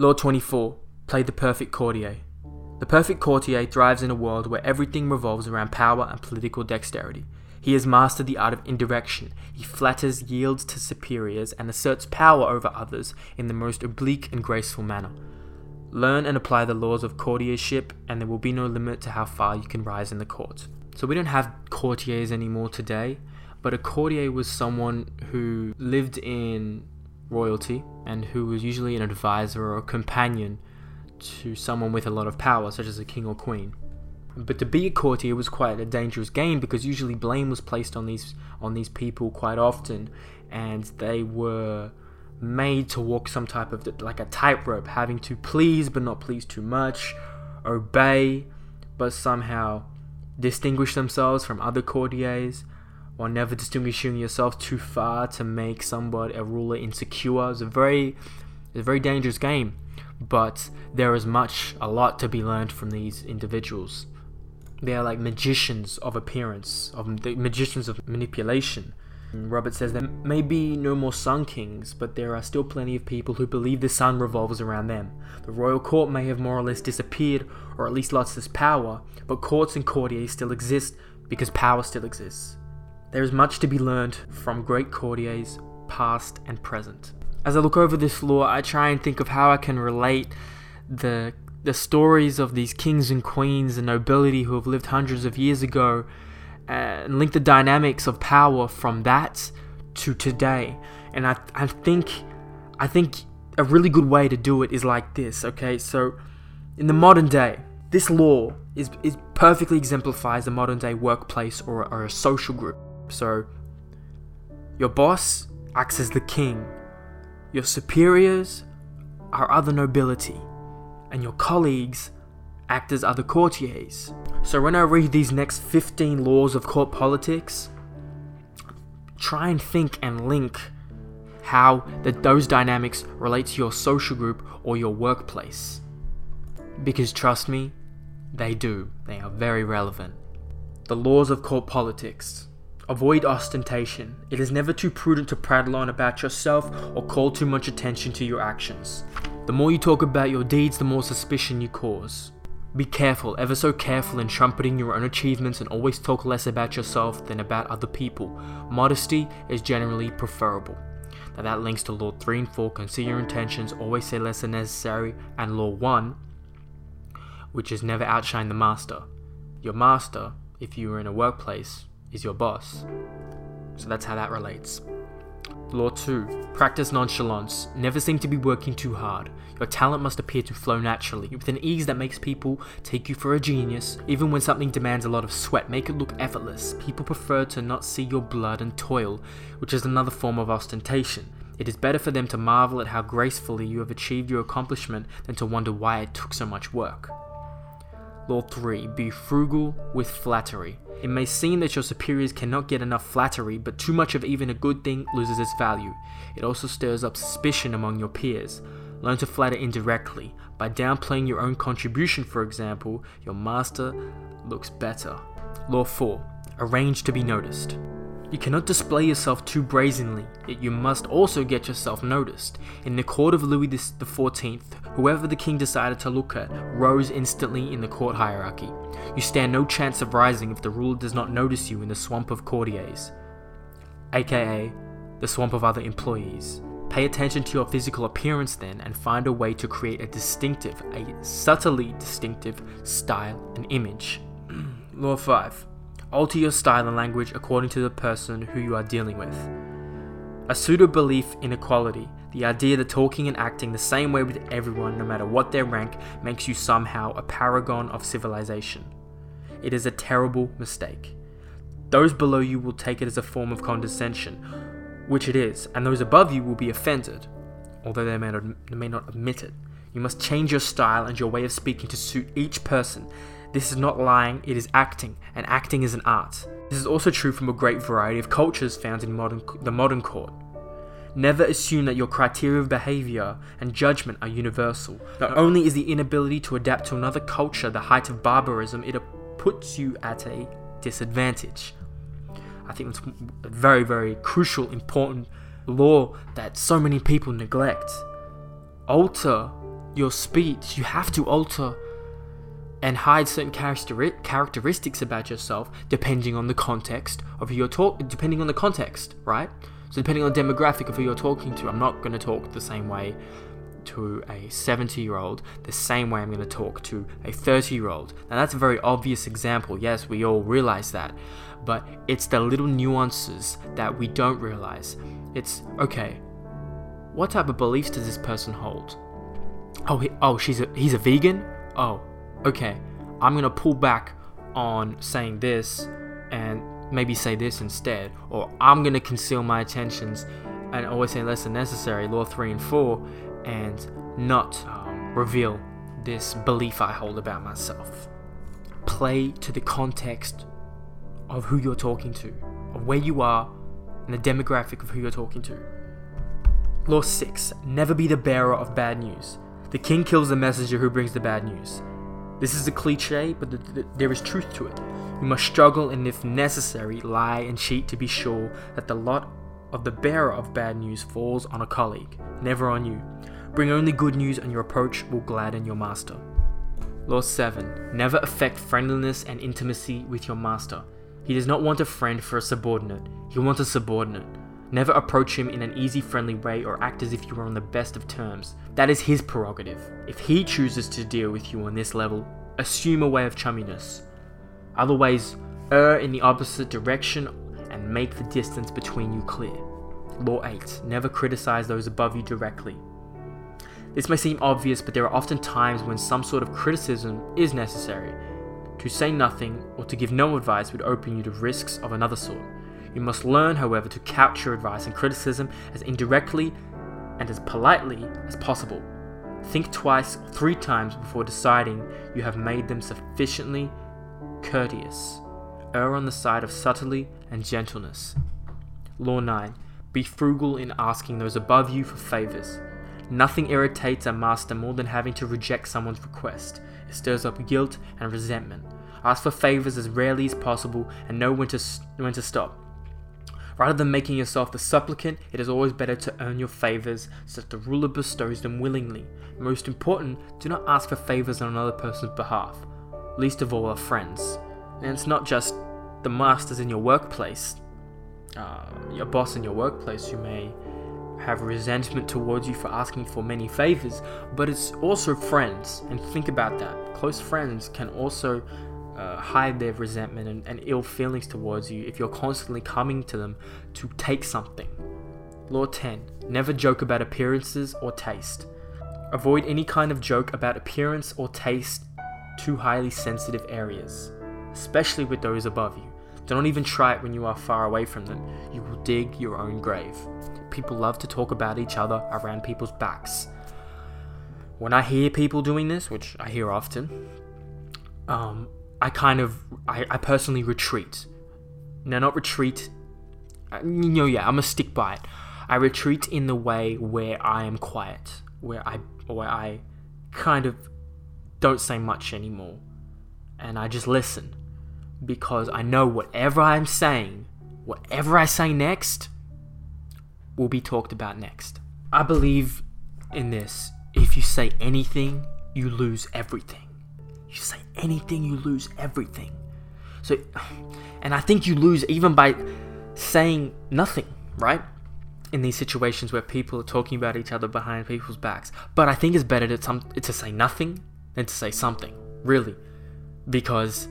Law 24. Play the perfect courtier. The perfect courtier thrives in a world where everything revolves around power and political dexterity. He has mastered the art of indirection. He flatters, yields to superiors, and asserts power over others in the most oblique and graceful manner. Learn and apply the laws of courtiership, and there will be no limit to how far you can rise in the court. So, we don't have courtiers anymore today, but a courtier was someone who lived in royalty and who was usually an advisor or companion to someone with a lot of power, such as a king or queen. But to be a courtier was quite a dangerous game because usually blame was placed on these on these people quite often, and they were made to walk some type of like a tightrope, having to please but not please too much, obey but somehow distinguish themselves from other courtiers, while never distinguishing yourself too far to make somebody a ruler insecure. It's a very it's a very dangerous game, but there is much a lot to be learned from these individuals. They are like magicians of appearance, of the magicians of manipulation. Robert says there may be no more Sun Kings, but there are still plenty of people who believe the sun revolves around them. The royal court may have more or less disappeared, or at least lost its power, but courts and courtiers still exist because power still exists. There is much to be learned from great courtiers, past and present. As I look over this law, I try and think of how I can relate the the stories of these kings and queens and nobility who have lived hundreds of years ago uh, and link the dynamics of power from that to today. And I, I think I think a really good way to do it is like this, okay? So in the modern day, this law is, is perfectly exemplifies a modern day workplace or, or a social group. So your boss acts as the king, your superiors are other nobility, and your colleagues act as other courtiers. So when I read these next 15 laws of court politics, try and think and link how that those dynamics relate to your social group or your workplace. Because trust me, they do. They are very relevant. The laws of court politics. Avoid ostentation. It is never too prudent to prattle on about yourself or call too much attention to your actions. The more you talk about your deeds, the more suspicion you cause. Be careful, ever so careful in trumpeting your own achievements and always talk less about yourself than about other people. Modesty is generally preferable. Now that links to Law 3 and 4, conceal your intentions, always say less than necessary, and Law 1, which is never outshine the master. Your master, if you are in a workplace, is your boss. So that's how that relates. Law 2. Practice nonchalance. Never seem to be working too hard. Your talent must appear to flow naturally, with an ease that makes people take you for a genius. Even when something demands a lot of sweat, make it look effortless. People prefer to not see your blood and toil, which is another form of ostentation. It is better for them to marvel at how gracefully you have achieved your accomplishment than to wonder why it took so much work. Law 3. Be frugal with flattery. It may seem that your superiors cannot get enough flattery, but too much of even a good thing loses its value. It also stirs up suspicion among your peers. Learn to flatter indirectly. By downplaying your own contribution, for example, your master looks better. Law 4. Arrange to be noticed. You cannot display yourself too brazenly, yet you must also get yourself noticed. In the court of Louis XIV, whoever the king decided to look at rose instantly in the court hierarchy. You stand no chance of rising if the ruler does not notice you in the swamp of courtiers, aka the swamp of other employees. Pay attention to your physical appearance then and find a way to create a distinctive, a subtly distinctive style and image. Law 5. Alter your style and language according to the person who you are dealing with. A pseudo belief in equality, the idea that talking and acting the same way with everyone, no matter what their rank, makes you somehow a paragon of civilization. It is a terrible mistake. Those below you will take it as a form of condescension, which it is, and those above you will be offended, although they may not, may not admit it. You must change your style and your way of speaking to suit each person, this is not lying, it is acting, and acting is an art. This is also true from a great variety of cultures found in modern, the modern court. Never assume that your criteria of behavior and judgment are universal. Not only is the inability to adapt to another culture the height of barbarism, it puts you at a disadvantage. I think it's a very, very crucial, important law that so many people neglect. Alter your speech. You have to alter and hide certain characteri- characteristics about yourself depending on the context of who you're talking. Depending on the context, right? So depending on the demographic of who you're talking to, I'm not going to talk the same way to a 70 year old the same way I'm going to talk to a 30 year old. Now, that's a very obvious example. Yes, we all realize that. But it's the little nuances that we don't realize. It's okay, what type of beliefs does this person hold? Oh, he, oh, she's a, he's a vegan? Oh, okay. I'm to pull back on saying this and maybe say this instead. Or I'm to conceal my intentions and always say less than necessary, law 3 and 4, and not um, reveal this belief I hold about myself. Play to the context of who you're talking to, of where you are, and the demographic of who you're talking to. Law 6 Never be the bearer of bad news. The king kills the messenger who brings the bad news. This is a cliche, but th- th- there is truth to it. You must struggle and, if necessary, lie and cheat to be sure that the lot of the bearer of bad news falls on a colleague, never on you. Bring only good news, and your approach will gladden your master. Law 7. Never affect friendliness and intimacy with your master. He does not want a friend for a subordinate, he wants a subordinate. Never approach him in an easy, friendly way or act as if you were on the best of terms. That is his prerogative. If he chooses to deal with you on this level, assume a way of chumminess. Other ways, err in the opposite direction and make the distance between you clear. Law 8. Never criticize those above you directly. This may seem obvious, but there are often times when some sort of criticism is necessary. To say nothing or to give no advice would open you to risks of another sort. You must learn, however, to couch your advice and criticism as indirectly and as politely as possible. Think twice or three times before deciding you have made them sufficiently courteous. Err on the side of subtlety and gentleness. Law 9. Be frugal in asking those above you for favors. Nothing irritates a master more than having to reject someone's request. It stirs up guilt and resentment. Ask for favors as rarely as possible and know when to, when to stop. Rather than making yourself the supplicant, it is always better to earn your favors so that the ruler bestows them willingly. Most important, do not ask for favors on another person's behalf, least of all our friends. And it's not just the masters in your workplace, uh, your boss in your workplace who may have resentment towards you for asking for many favors, but it's also friends. And think about that. Close friends can also uh, hide their resentment and, and ill feelings towards you if you're constantly coming to them to take something. Law 10 Never joke about appearances or taste. Avoid any kind of joke about appearance or taste, to highly sensitive areas, especially with those above you. Do not even try it when you are far away from them. You will dig your own grave. People love to talk about each other around people's backs. When I hear people doing this, which I hear often, um, I kind of, I, I personally retreat. No, not retreat. Uh, you know, yeah, I'm gonna stick by it. I retreat in the way where I am quiet, where I, where I kind of don't say much anymore, and I just listen, because I know whatever I'm saying, whatever I say next, will be talked about next. I believe in this. If you say anything, you lose everything. You say anything, you lose everything. So, and I think you lose even by saying nothing, right? In these situations where people are talking about each other behind people's backs. But I think it's better to, some, to say nothing than to say something, really. Because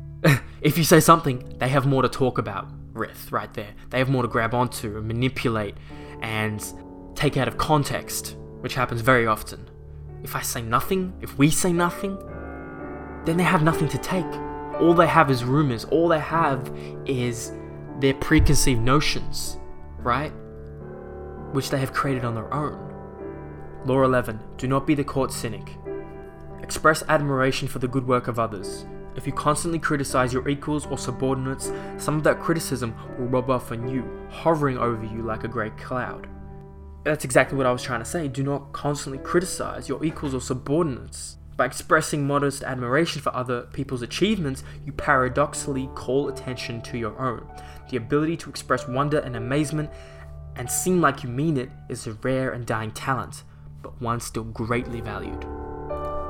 if you say something, they have more to talk about with right there. They have more to grab onto and manipulate and take out of context, which happens very often. If I say nothing, if we say nothing, then they have nothing to take. All they have is rumors. All they have is their preconceived notions, right? Which they have created on their own. Law 11 Do not be the court cynic. Express admiration for the good work of others. If you constantly criticize your equals or subordinates, some of that criticism will rub off on you, hovering over you like a grey cloud. That's exactly what I was trying to say. Do not constantly criticize your equals or subordinates. By expressing modest admiration for other people's achievements, you paradoxically call attention to your own. The ability to express wonder and amazement and seem like you mean it is a rare and dying talent. but one still greatly valued.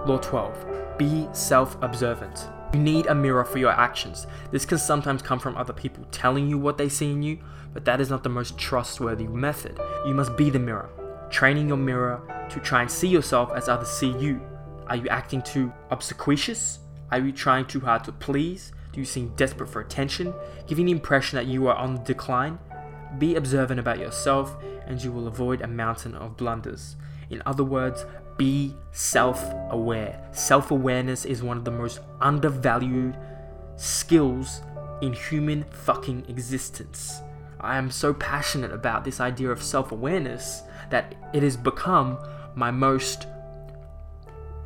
Law 12. Be self observant. You need a mirror for your actions. This can sometimes come from other people telling you what they see in you, but that is not the most trustworthy method. You must be the mirror, training your mirror to try and see yourself as others see you. Are you acting too obsequious? Are you trying too hard to please? Do you seem desperate for attention, giving the impression that you are on the decline? Be observant about yourself, and you will avoid a mountain of blunders. In other words, be self aware. Self awareness is one of the most undervalued skills in human fucking existence. I am so passionate about this idea of self awareness that it has become my most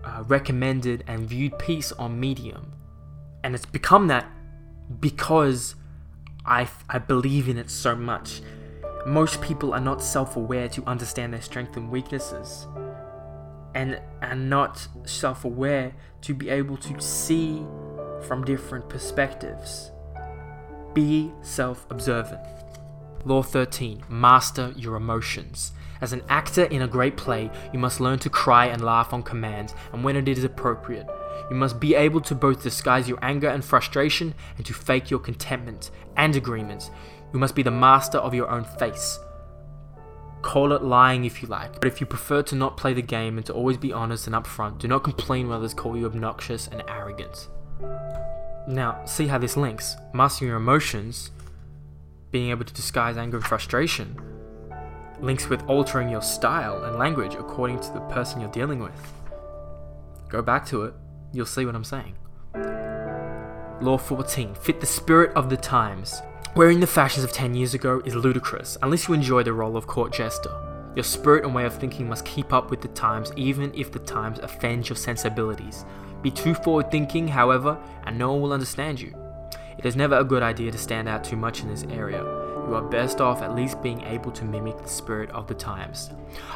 uh, recommended and viewed piece on Medium. And it's become that because I, I believe in it so much. Most people are not self aware to understand their strengths and weaknesses and are not self aware to be able to see from different perspectives. Be self observant. Law 13 Master your emotions. As an actor in a great play, you must learn to cry and laugh on command and when it is appropriate. You must be able to both disguise your anger and frustration and to fake your contentment and agreement. You must be the master of your own face. Call it lying if you like, but if you prefer to not play the game and to always be honest and upfront, do not complain when others call you obnoxious and arrogant. Now, see how this links. Mastering your emotions, being able to disguise anger and frustration, links with altering your style and language according to the person you're dealing with. Go back to it, you'll see what I'm saying. Law 14 Fit the spirit of the times. Wearing the fashions of 10 years ago is ludicrous unless you enjoy the role of court jester. Your spirit and way of thinking must keep up with the times, even if the times offend your sensibilities. Be too forward thinking, however, and no one will understand you. It is never a good idea to stand out too much in this area. You are best off at least being able to mimic the spirit of the times.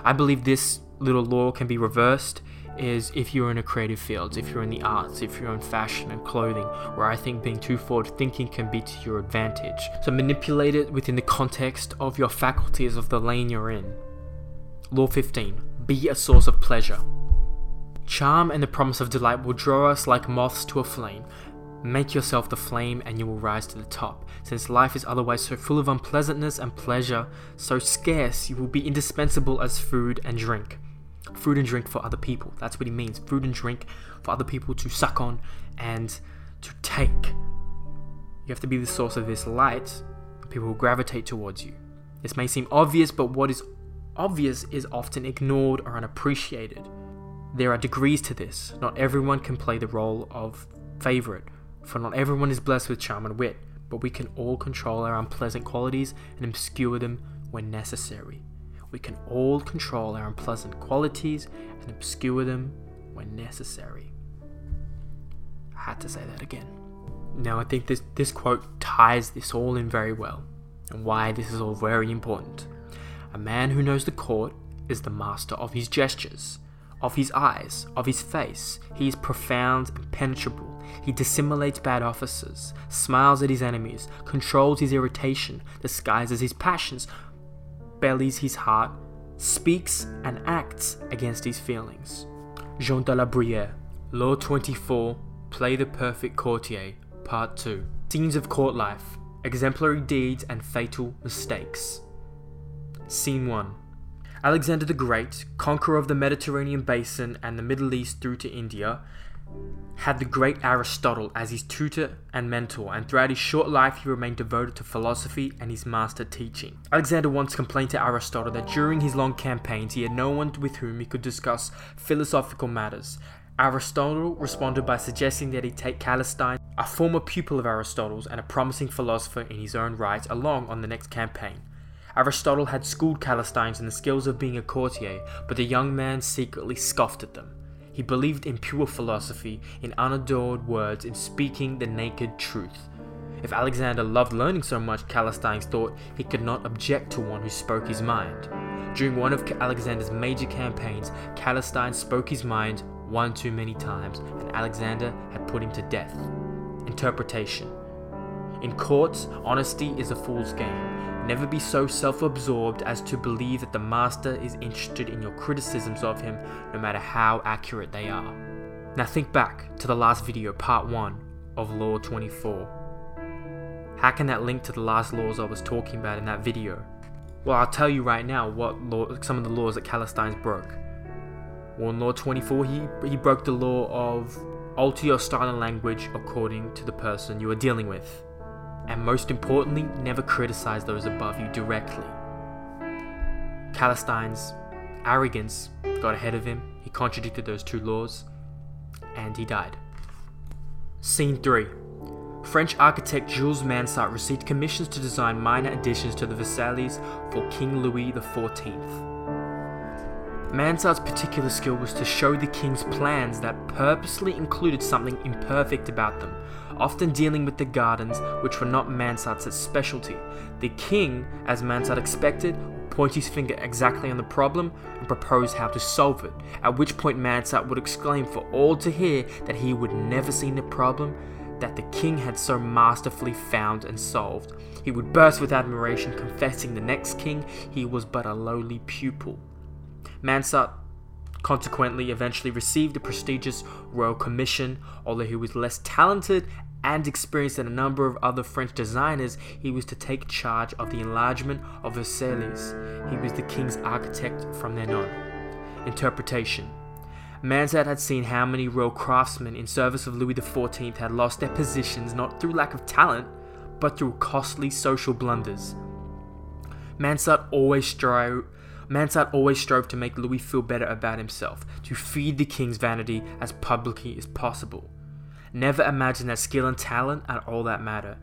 I believe this little law can be reversed is if you're in a creative field, if you're in the arts, if you're in fashion and clothing, where I think being too forward thinking can be to your advantage. So manipulate it within the context of your faculties of the lane you're in. Law 15 Be a source of pleasure. Charm and the promise of delight will draw us like moths to a flame. Make yourself the flame and you will rise to the top. Since life is otherwise so full of unpleasantness and pleasure, so scarce, you will be indispensable as food and drink food and drink for other people. That's what he means. Food and drink for other people to suck on and to take. You have to be the source of this light. People will gravitate towards you. This may seem obvious, but what is obvious is often ignored or unappreciated. There are degrees to this. Not everyone can play the role of favorite, for not everyone is blessed with charm and wit, but we can all control our unpleasant qualities and obscure them when necessary we can all control our unpleasant qualities and obscure them when necessary. I had to say that again. Now, I think this, this quote ties this all in very well, and why this is all very important. A man who knows the court is the master of his gestures, of his eyes, of his face. He is profound and penetrable. He dissimulates bad officers, smiles at his enemies, controls his irritation, disguises his passions, bellies his heart, speaks and acts against his feelings. Jean de la Bruyere, Law 24, Play the Perfect Courtier, Part 2. Scenes of court life, exemplary deeds and fatal mistakes. Scene 1. Alexander the Great, conqueror of the Mediterranean basin and the Middle East through to India, had the great Aristotle as his tutor and mentor, and throughout his short life he remained devoted to philosophy and his master teaching. Alexander once complained to Aristotle that during his long campaigns he had no one with whom he could discuss philosophical matters. Aristotle responded by suggesting that he take Callisthenes, a former pupil of Aristotle's and a promising philosopher in his own right, along on the next campaign. Aristotle had schooled Callisthenes in the skills of being a courtier, but the young man secretly scoffed at them. He believed in pure philosophy, in unadorned words, in speaking the naked truth. If Alexander loved learning so much, Callisthenes thought he could not object to one who spoke his mind. During one of Alexander's major campaigns, Callisthenes spoke his mind one too many times, and Alexander had put him to death. Interpretation In courts, honesty is a fool's game. Never be so self absorbed as to believe that the master is interested in your criticisms of him, no matter how accurate they are. Now think back to the last video, part 1 of Law 24. How can that link to the last laws I was talking about in that video? Well, I'll tell you right now what law, some of the laws that Calistines broke. Well, in Law 24, he, he broke the law of alter your style and language according to the person you are dealing with. And most importantly, never criticize those above you directly. Calistines' arrogance got ahead of him, he contradicted those two laws, and he died. Scene 3 French architect Jules Mansart received commissions to design minor additions to the Versailles for King Louis XIV. Mansart's particular skill was to show the king's plans that purposely included something imperfect about them, often dealing with the gardens, which were not Mansart's specialty. The king, as Mansart expected, would point his finger exactly on the problem and propose how to solve it, at which point Mansart would exclaim for all to hear that he would never seen the problem that the king had so masterfully found and solved. He would burst with admiration, confessing the next king he was but a lowly pupil. Mansart consequently eventually received a prestigious royal commission, although he was less talented and experience than a number of other French designers, he was to take charge of the enlargement of Versailles. He was the king's architect from then on. Interpretation Mansart had seen how many royal craftsmen in service of Louis XIV had lost their positions not through lack of talent, but through costly social blunders. Mansart always strove Mansart always strove to make Louis feel better about himself, to feed the king's vanity as publicly as possible. Never imagine that skill and talent are all that matter.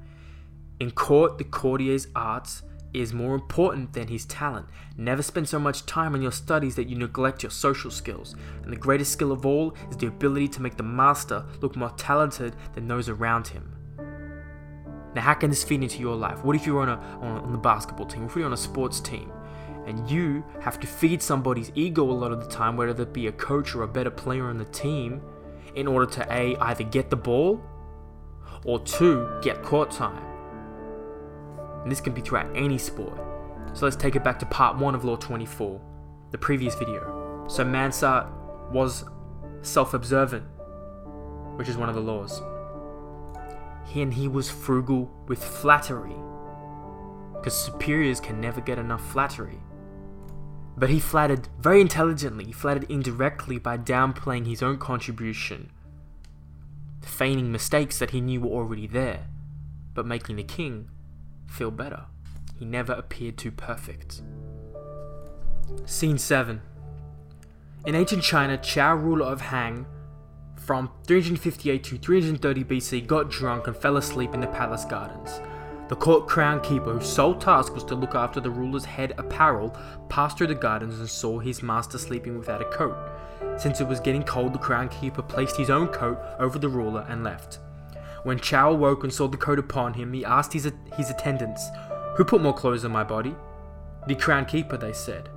In court, the courtier's arts is more important than his talent. Never spend so much time on your studies that you neglect your social skills. And the greatest skill of all is the ability to make the master look more talented than those around him. Now, how can this feed into your life? What if you're on a on, the basketball team? What if you're on a sports team, and you have to feed somebody's ego a lot of the time, whether that be a coach or a better player on the team, in order to A, either get the ball or two, get court time. And this can be throughout any sport. So let's take it back to part 1 of Law 24, the previous video. So Mansart was self observant, which is one of the laws. He and he was frugal with flattery, because superiors can never get enough flattery. But he flattered very intelligently, he flattered indirectly by downplaying his own contribution, feigning mistakes that he knew were already there, but making the king feel better. He never appeared too perfect. Scene 7 In ancient China, Chao, ruler of Han, from 358 to 330 BC, got drunk and fell asleep in the palace gardens. The court crown keeper, whose sole task was to look after the ruler's head apparel, passed through the gardens and saw his master sleeping without a coat. Since it was getting cold, the crown keeper placed his own coat over the ruler and left. When Chao awoke and saw the coat upon him, he asked his, his attendants, Who put more clothes on my body? The crown keeper, they said.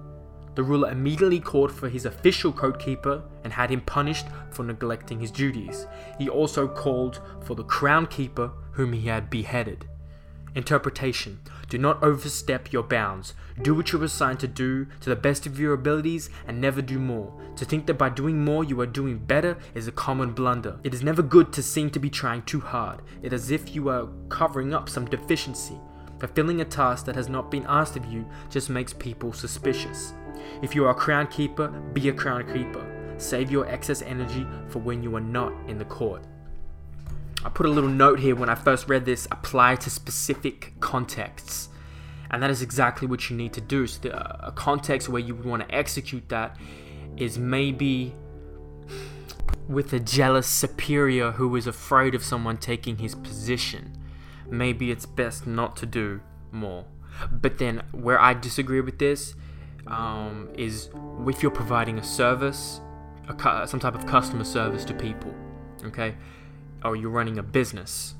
The ruler immediately called for his official coat keeper and had him punished for neglecting his duties. He also called for the crown keeper, whom he had beheaded. Interpretation Do not overstep your bounds. Do what you are assigned to do to the best of your abilities and never do more. To think that by doing more you are doing better is a common blunder. It is never good to seem to be trying too hard. It is as if you are covering up some deficiency. Fulfilling a task that has not been asked of you just makes people suspicious. If you are a crown keeper, be a crown keeper. Save your excess energy for when you are not in the court. I put a little note here when I first read this apply to specific contexts. And that is exactly what you need to do. So, the, a context where you would want to execute that is maybe with a jealous superior who is afraid of someone taking his position. Maybe it's best not to do more. But then, where I disagree with this um, is if you're providing a service, a, some type of customer service to people. Okay, or you're running a business,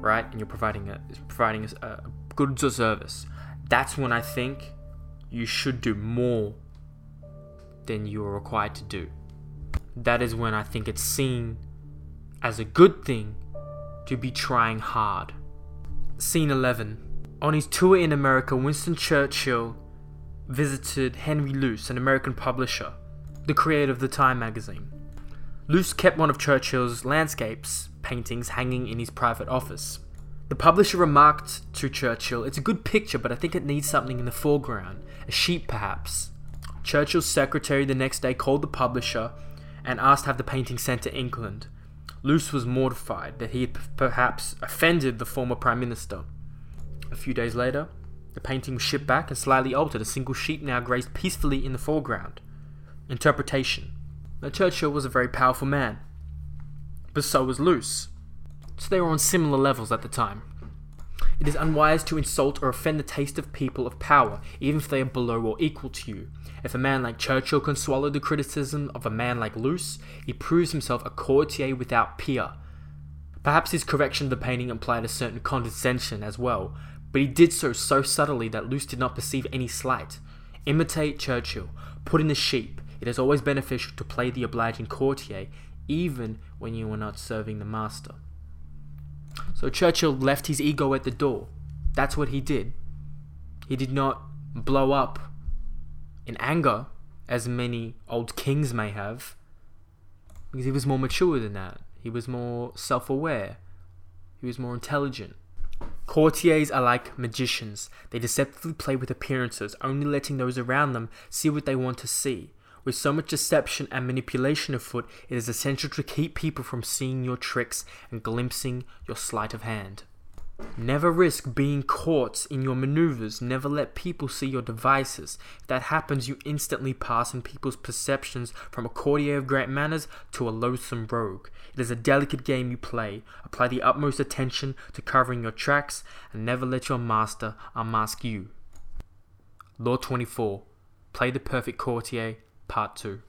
right? And you're providing a providing a, a goods or service. That's when I think you should do more than you are required to do. That is when I think it's seen as a good thing to be trying hard. Scene 11 On his tour in America, Winston Churchill visited Henry Luce, an American publisher, the creator of the Time magazine. Luce kept one of Churchill's landscapes paintings hanging in his private office. The publisher remarked to Churchill, It's a good picture, but I think it needs something in the foreground, a sheep perhaps. Churchill's secretary the next day called the publisher and asked to have the painting sent to England. Luce was mortified that he had perhaps offended the former Prime Minister. A few days later, the painting was shipped back and slightly altered. A single sheep now grazed peacefully in the foreground. Interpretation. Now, Churchill was a very powerful man, but so was Luce. So they were on similar levels at the time. It is unwise to insult or offend the taste of people of power, even if they are below or equal to you. If a man like Churchill can swallow the criticism of a man like Luce, he proves himself a courtier without peer. Perhaps his correction of the painting implied a certain condescension as well, but he did so so subtly that Luce did not perceive any slight. Imitate Churchill, put in the sheep. It is always beneficial to play the obliging courtier, even when you are not serving the master. So Churchill left his ego at the door. That's what he did. He did not blow up in anger, as many old kings may have, because he was more mature than that. He was more self aware. He was more intelligent. Courtiers are like magicians. They deceptively play with appearances, only letting those around them see what they want to see. With so much deception and manipulation afoot, it is essential to keep people from seeing your tricks and glimpsing your sleight of hand. Never risk being caught in your maneuvers. Never let people see your devices. If that happens, you instantly pass in people's perceptions from a courtier of great manners to a loathsome rogue. It is a delicate game you play. Apply the utmost attention to covering your tracks and never let your master unmask you. Law 24. Play the perfect courtier, Part 2.